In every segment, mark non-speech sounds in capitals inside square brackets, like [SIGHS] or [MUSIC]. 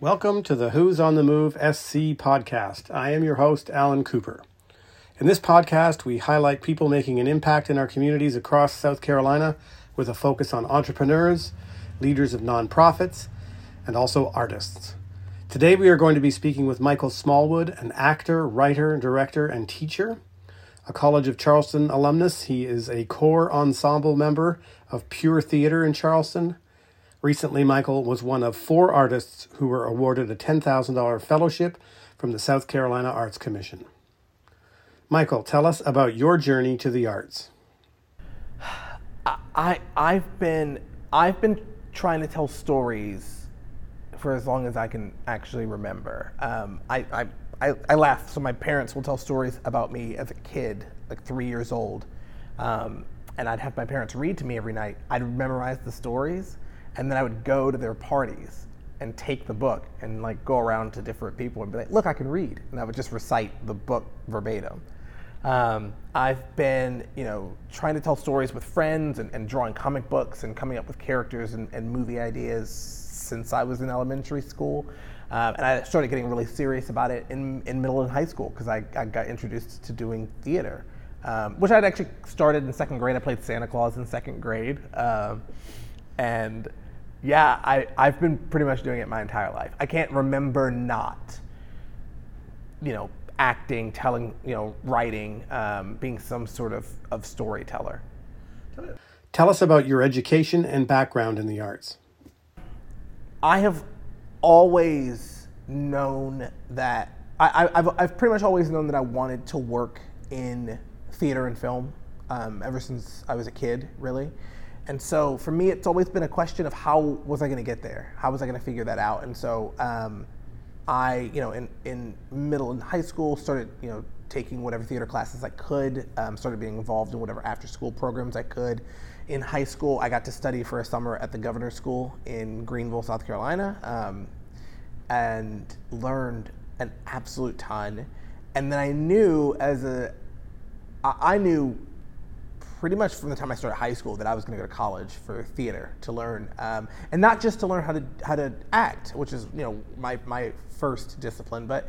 Welcome to the Who's on the Move SC podcast. I am your host, Alan Cooper. In this podcast, we highlight people making an impact in our communities across South Carolina with a focus on entrepreneurs, leaders of nonprofits, and also artists. Today, we are going to be speaking with Michael Smallwood, an actor, writer, director, and teacher. A College of Charleston alumnus, he is a core ensemble member of Pure Theater in Charleston Recently, Michael was one of four artists who were awarded a $10,000 fellowship from the South Carolina Arts Commission. Michael, tell us about your journey to the arts. I I've been I've been trying to tell stories for as long as I can actually remember. Um, I, I, I I laugh. So my parents will tell stories about me as a kid, like three years old, um, and I'd have my parents read to me every night. I'd memorize the stories, and then I would go to their parties and take the book and like go around to different people and be like, "Look, I can read," and I would just recite the book verbatim. Um, I've been, you know, trying to tell stories with friends and, and drawing comic books and coming up with characters and, and movie ideas since I was in elementary school. Um, and I started getting really serious about it in, in middle and high school because I, I, got introduced to doing theater, um, which I'd actually started in second grade. I played Santa Claus in second grade. Um, and yeah, I, I've been pretty much doing it my entire life. I can't remember not, you know, acting, telling, you know, writing, um, being some sort of, of storyteller. Tell us about your education and background in the arts. I have always known that, I, have I've pretty much always known that I wanted to work in theater and film um, ever since I was a kid, really. And so for me, it's always been a question of how was I going to get there? How was I going to figure that out? And so um, I, you know, in, in middle and high school, started, you know, taking whatever theater classes I could, um, started being involved in whatever after school programs I could. In high school, I got to study for a summer at the Governor's School in Greenville, South Carolina, um, and learned an absolute ton. And then I knew as a, I knew pretty much from the time I started high school that I was going to go to college for theater to learn, um, and not just to learn how to how to act, which is you know my my first discipline, but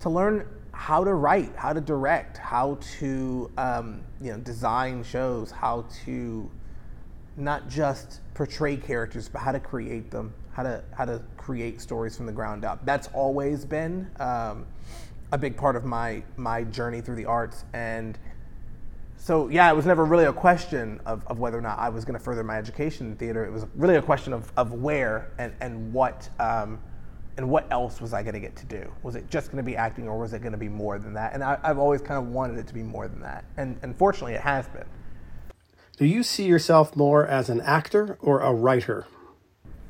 to learn how to write, how to direct, how to um, you know design shows, how to not just portray characters, but how to create them, how to how to create stories from the ground up. That's always been um, a big part of my my journey through the arts and so yeah, it was never really a question of, of whether or not I was going to further my education in theater. It was really a question of, of where and, and what um, and what else was I going to get to do? Was it just going to be acting or was it going to be more than that? And I, have always kind of wanted it to be more than that. And, and fortunately, it has been. Do you see yourself more as an actor or a writer?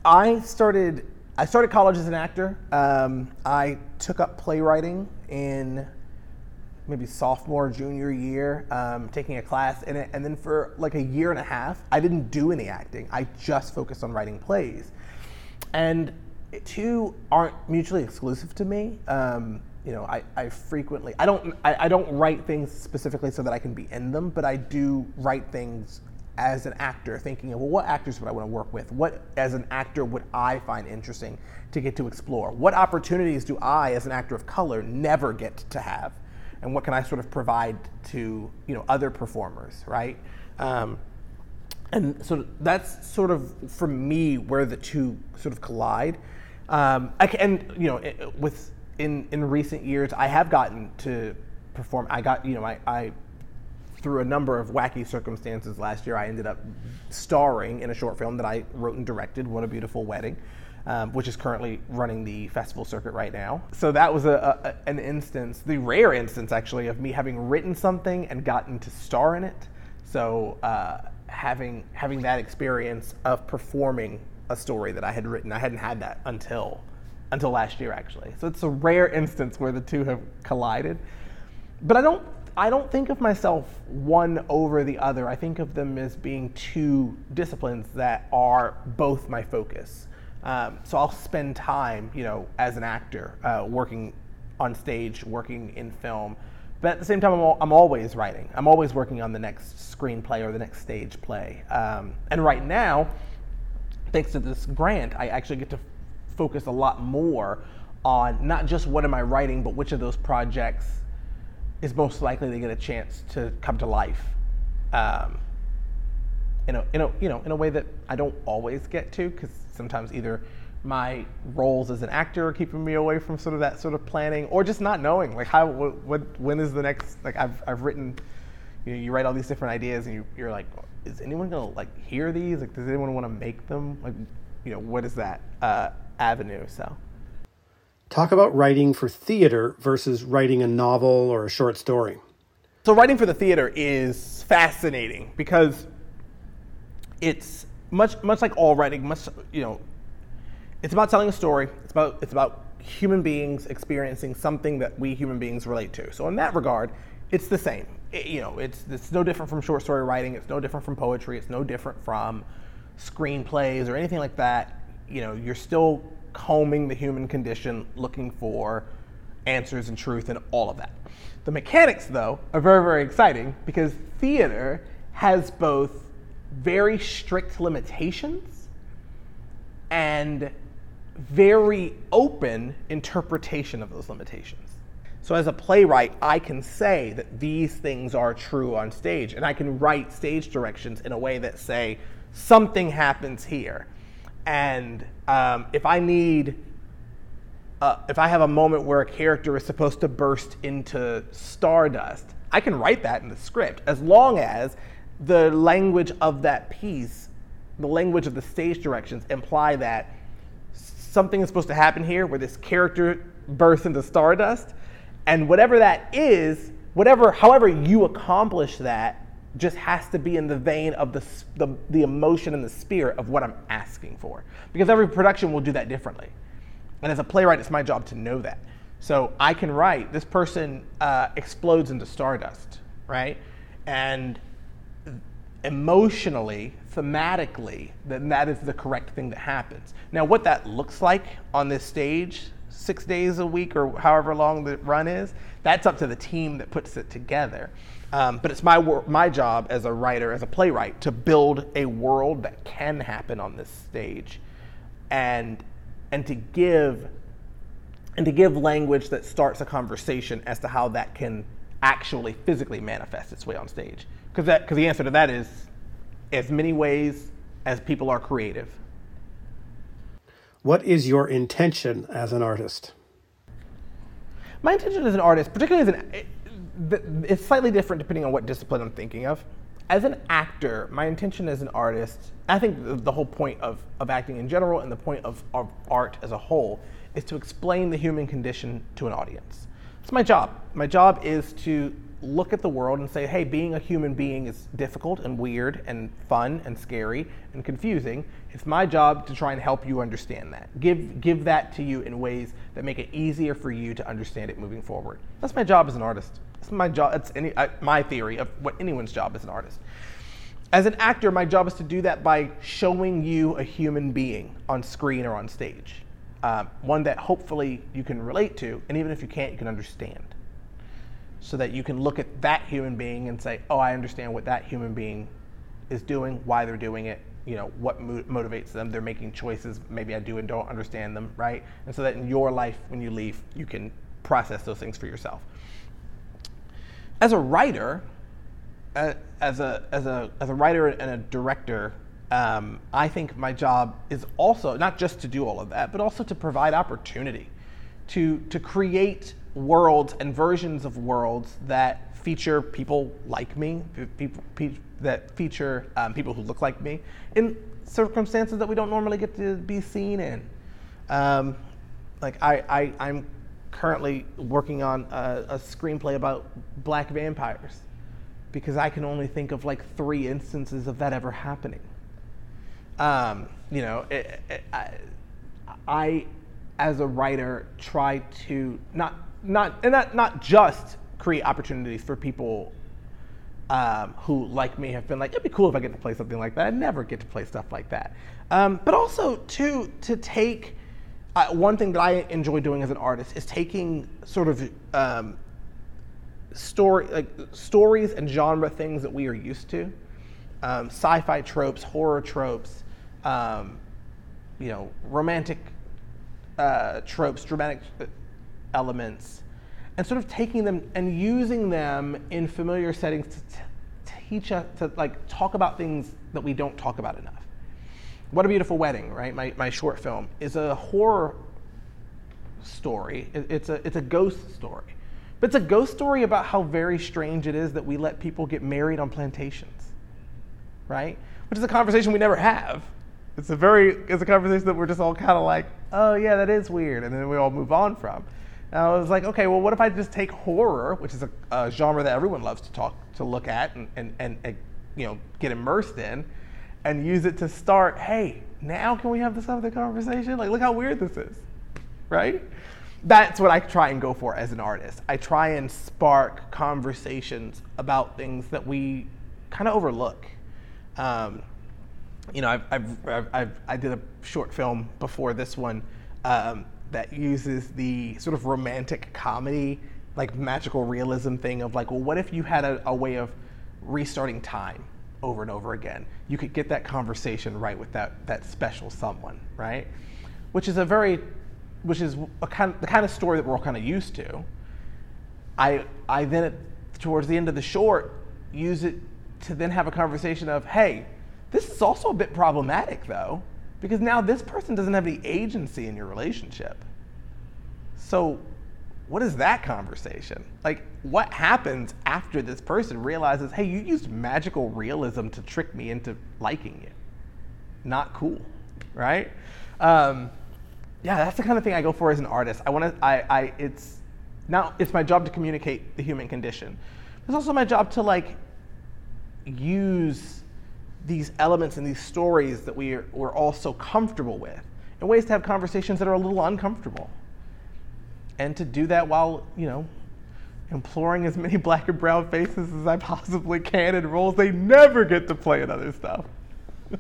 I started I started college as an actor. Um, I took up playwriting in maybe sophomore, junior year, um, taking a class in it. And then for like a year and a half, I didn't do any acting. I just focused on writing plays. And two aren't mutually exclusive to me. Um, you know, I, I frequently, I don't, I, I don't write things specifically so that I can be in them, but I do write things as an actor thinking of well what actors would i want to work with what as an actor would i find interesting to get to explore what opportunities do i as an actor of color never get to have and what can I sort of provide to you know other performers, right? Um, and so that's sort of for me where the two sort of collide. Um, I can, and you know, with in in recent years, I have gotten to perform. I got you know, I, I through a number of wacky circumstances last year, I ended up starring in a short film that I wrote and directed. What a beautiful wedding um, which is currently running the festival circuit right now. So that was a, a, an instance, the rare instance actually, of me having written something and gotten to star in it. So uh, having having that experience of performing a story that I had written, I hadn't had that until until last year actually. So it's a rare instance where the two have collided. But I don't I don't think of myself one over the other. I think of them as being two disciplines that are both my focus. Um, so I'll spend time, you know, as an actor, uh, working on stage, working in film. But at the same time, I'm, all, I'm, always writing. I'm always working on the next screenplay or the next stage play. Um, and right now, thanks to this grant, I actually get to focus a lot more on not just what am I writing, but which of those projects is most likely to get a chance to come to life. Um, in a, in a, you know, in a way that I don't always get to, because sometimes either my roles as an actor are keeping me away from sort of that sort of planning, or just not knowing, like how, what, what when is the next, like I've, I've written, you know, you write all these different ideas, and you, you're like, is anyone gonna like hear these? Like, does anyone want to make them? Like, you know, what is that uh, avenue? So. Talk about writing for theater versus writing a novel or a short story. So, writing for the theater is fascinating because it's much, much like all writing, much, you know, it's about telling a story. It's about, it's about human beings experiencing something that we human beings relate to. So, in that regard, it's the same. It, you know, it's, it's no different from short story writing. It's no different from poetry. It's no different from screenplays or anything like that. You know, you're still combing the human condition, looking for answers and truth and all of that. The mechanics, though, are very, very exciting because theater has both very strict limitations and very open interpretation of those limitations. So, as a playwright, I can say that these things are true on stage, and I can write stage directions in a way that say something happens here. And um, if I need, uh, if I have a moment where a character is supposed to burst into stardust, I can write that in the script as long as the language of that piece, the language of the stage directions imply that something is supposed to happen here where this character bursts into stardust. And whatever that is, whatever, however you accomplish that, just has to be in the vein of the, the, the, emotion and the spirit of what I'm asking for. Because every production will do that differently. And as a playwright, it's my job to know that. So I can write, this person uh, explodes into stardust, right? And emotionally, thematically, then that is the correct thing that happens. Now, what that looks like on this stage, six days a week or however long the run is, that's up to the team that puts it together. Um, but it's my my job as a writer, as a playwright, to build a world that can happen on this stage, and and to give and to give language that starts a conversation as to how that can actually physically manifest its way on stage. Because that because the answer to that is as many ways as people are creative. What is your intention as an artist? My intention as an artist, particularly as an it's slightly different depending on what discipline I'm thinking of. As an actor, my intention as an artist, I think the whole point of, of acting in general and the point of, of art as a whole is to explain the human condition to an audience. It's my job. My job is to look at the world and say, hey, being a human being is difficult and weird and fun and scary and confusing. It's my job to try and help you understand that. Give, give that to you in ways that make it easier for you to understand it moving forward. That's my job as an artist. That's my job. It's any, uh, my theory of what anyone's job as an artist. As an actor, my job is to do that by showing you a human being on screen or on stage, um, one that hopefully you can relate to, and even if you can't, you can understand. So that you can look at that human being and say, "Oh, I understand what that human being is doing, why they're doing it, you know, what mo- motivates them. They're making choices. Maybe I do and don't understand them, right? And so that in your life, when you leave, you can process those things for yourself." as a writer, as a as a as a writer and a director, um, I think my job is also not just to do all of that, but also to provide opportunity, to to create worlds and versions of worlds that feature people like me, people, that feature um, people who look like me in circumstances that we don't normally get to be seen in. Um, like I, I, I'm currently working on a, a, screenplay about black vampires because I can only think of like three instances of that ever happening. Um, you know, it, it, I, I, as a writer, try to not not and not not just create opportunities for people um, who, like me, have been like, it'd be cool if I get to play something like that. I never get to play stuff like that. Um, but also to to take I, one thing that I enjoy doing as an artist is taking sort of um, story like stories and genre things that we are used to, um, sci-fi tropes, horror tropes, um, you know, romantic uh, tropes, dramatic elements, and sort of taking them and using them in familiar settings to t- teach us to like talk about things that we don't talk about enough. What a Beautiful Wedding, right? My, my short film is a horror story. It, it's a it's a ghost story, but it's a ghost story about how very strange it is that we let people get married on plantations, right? Which is a conversation we never have. It's a very it's a conversation that we're just all kind of like, oh yeah, that is weird, and then we all move on from. And I was like, okay, well, what if I just take horror, which is a, a genre that everyone loves to talk to look at and, and, and, and you know get immersed in, and use it to start. Hey, now can we have this other conversation? Like, look how weird this is, right? That's what I try and go for as an artist. I try and spark conversations about things that we kind of overlook. Um, you know, I've, I've, I've, I've, i did a short film before this one um, that uses the sort of romantic comedy, like magical realism thing of like, well, what if you had a, a way of restarting time over and over again? You could get that conversation right with that, that special someone, right? Which is a very, which is a kind the kind of story that we're all kind of used to. I, I then, towards the end of the short, use it to then have a conversation of, hey, this is also a bit problematic though, because now this person doesn't have any agency in your relationship. So, what is that conversation? Like, what happens after this person realizes, hey, you used magical realism to trick me into liking you? Not cool, right? Um, yeah, that's the kind of thing I go for as an artist. I want to, I, I, it's now, it's my job to communicate the human condition. It's also my job to like use these elements and these stories that we are, we're all so comfortable with and ways to have conversations that are a little uncomfortable. And to do that while, you know, imploring as many [LAUGHS] black and brown faces as I possibly can in roles they never get to play in other stuff. [LAUGHS]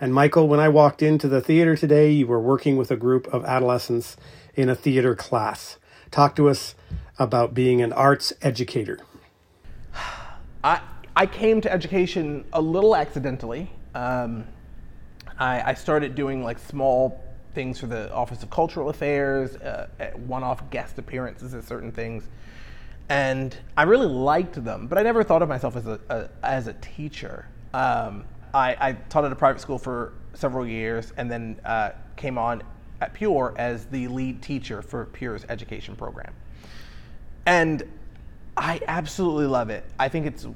and Michael, when I walked into the theater today, you were working with a group of adolescents in a theater class. Talk to us about being an arts educator. [SIGHS] I I came to education a little accidentally. Um, I, I, started doing like small things for the Office of Cultural Affairs, uh, one-off guest appearances at certain things, and I really liked them. But I never thought of myself as a, a as a teacher. Um, I, I, taught at a private school for several years, and then uh, came on at Pure as the lead teacher for Pure's education program. And I absolutely love it. I think it's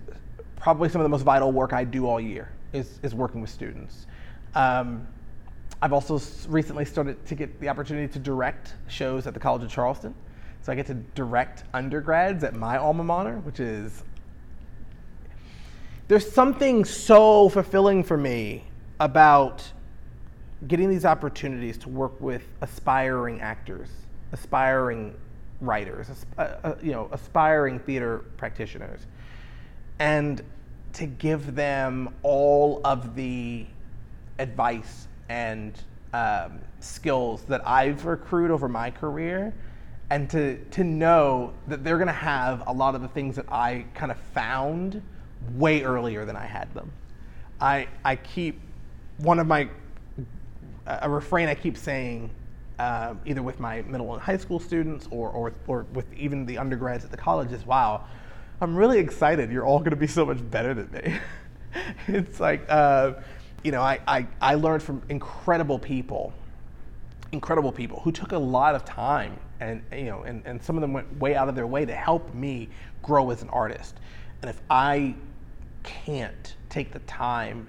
probably some of the most vital work I do all year is, is working with students. Um, I've also recently started to get the opportunity to direct shows at the College of Charleston. So I get to direct undergrads at my alma mater, which is there's something so fulfilling for me about getting these opportunities to work with aspiring actors, aspiring writers, uh, uh, you know, aspiring theater practitioners and to give them all of the advice and um, skills that I've accrued over my career, and to, to know that they're going to have a lot of the things that I kind of found way earlier than I had them. I, I keep one of my, a refrain I keep saying, uh, either with my middle and high school students or, or, or with even the undergrads at the college is wow, I'm really excited. You're all going to be so much better than me. [LAUGHS] it's like, uh, you know, I, I, I learned from incredible people, incredible people who took a lot of time and, you know, and, and some of them went way out of their way to help me grow as an artist. And if I can't take the time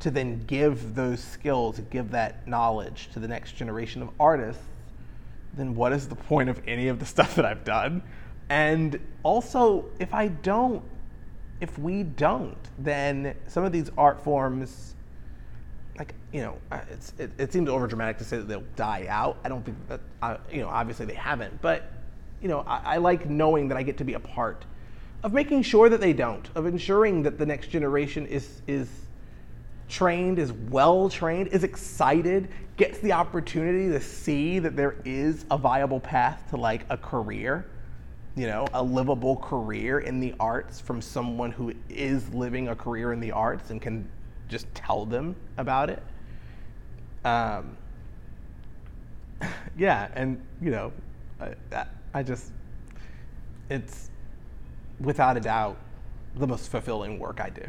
to then give those skills, give that knowledge to the next generation of artists, then what is the point of any of the stuff that I've done? And also, if I don't, if we don't, then some of these art forms, like you know, it's it, it seems overdramatic to say that they'll die out. I don't think that, uh, you know, obviously they haven't, but you know, I, I like knowing that I get to be a part of making sure that they don't, of ensuring that the next generation is is trained, is well trained, is excited, gets the opportunity to see that there is a viable path to like a career you know, a livable career in the arts from someone who is living a career in the arts and can just tell them about it. Um, [LAUGHS] yeah, and you know, I, I just, it's without a doubt the most fulfilling work I do.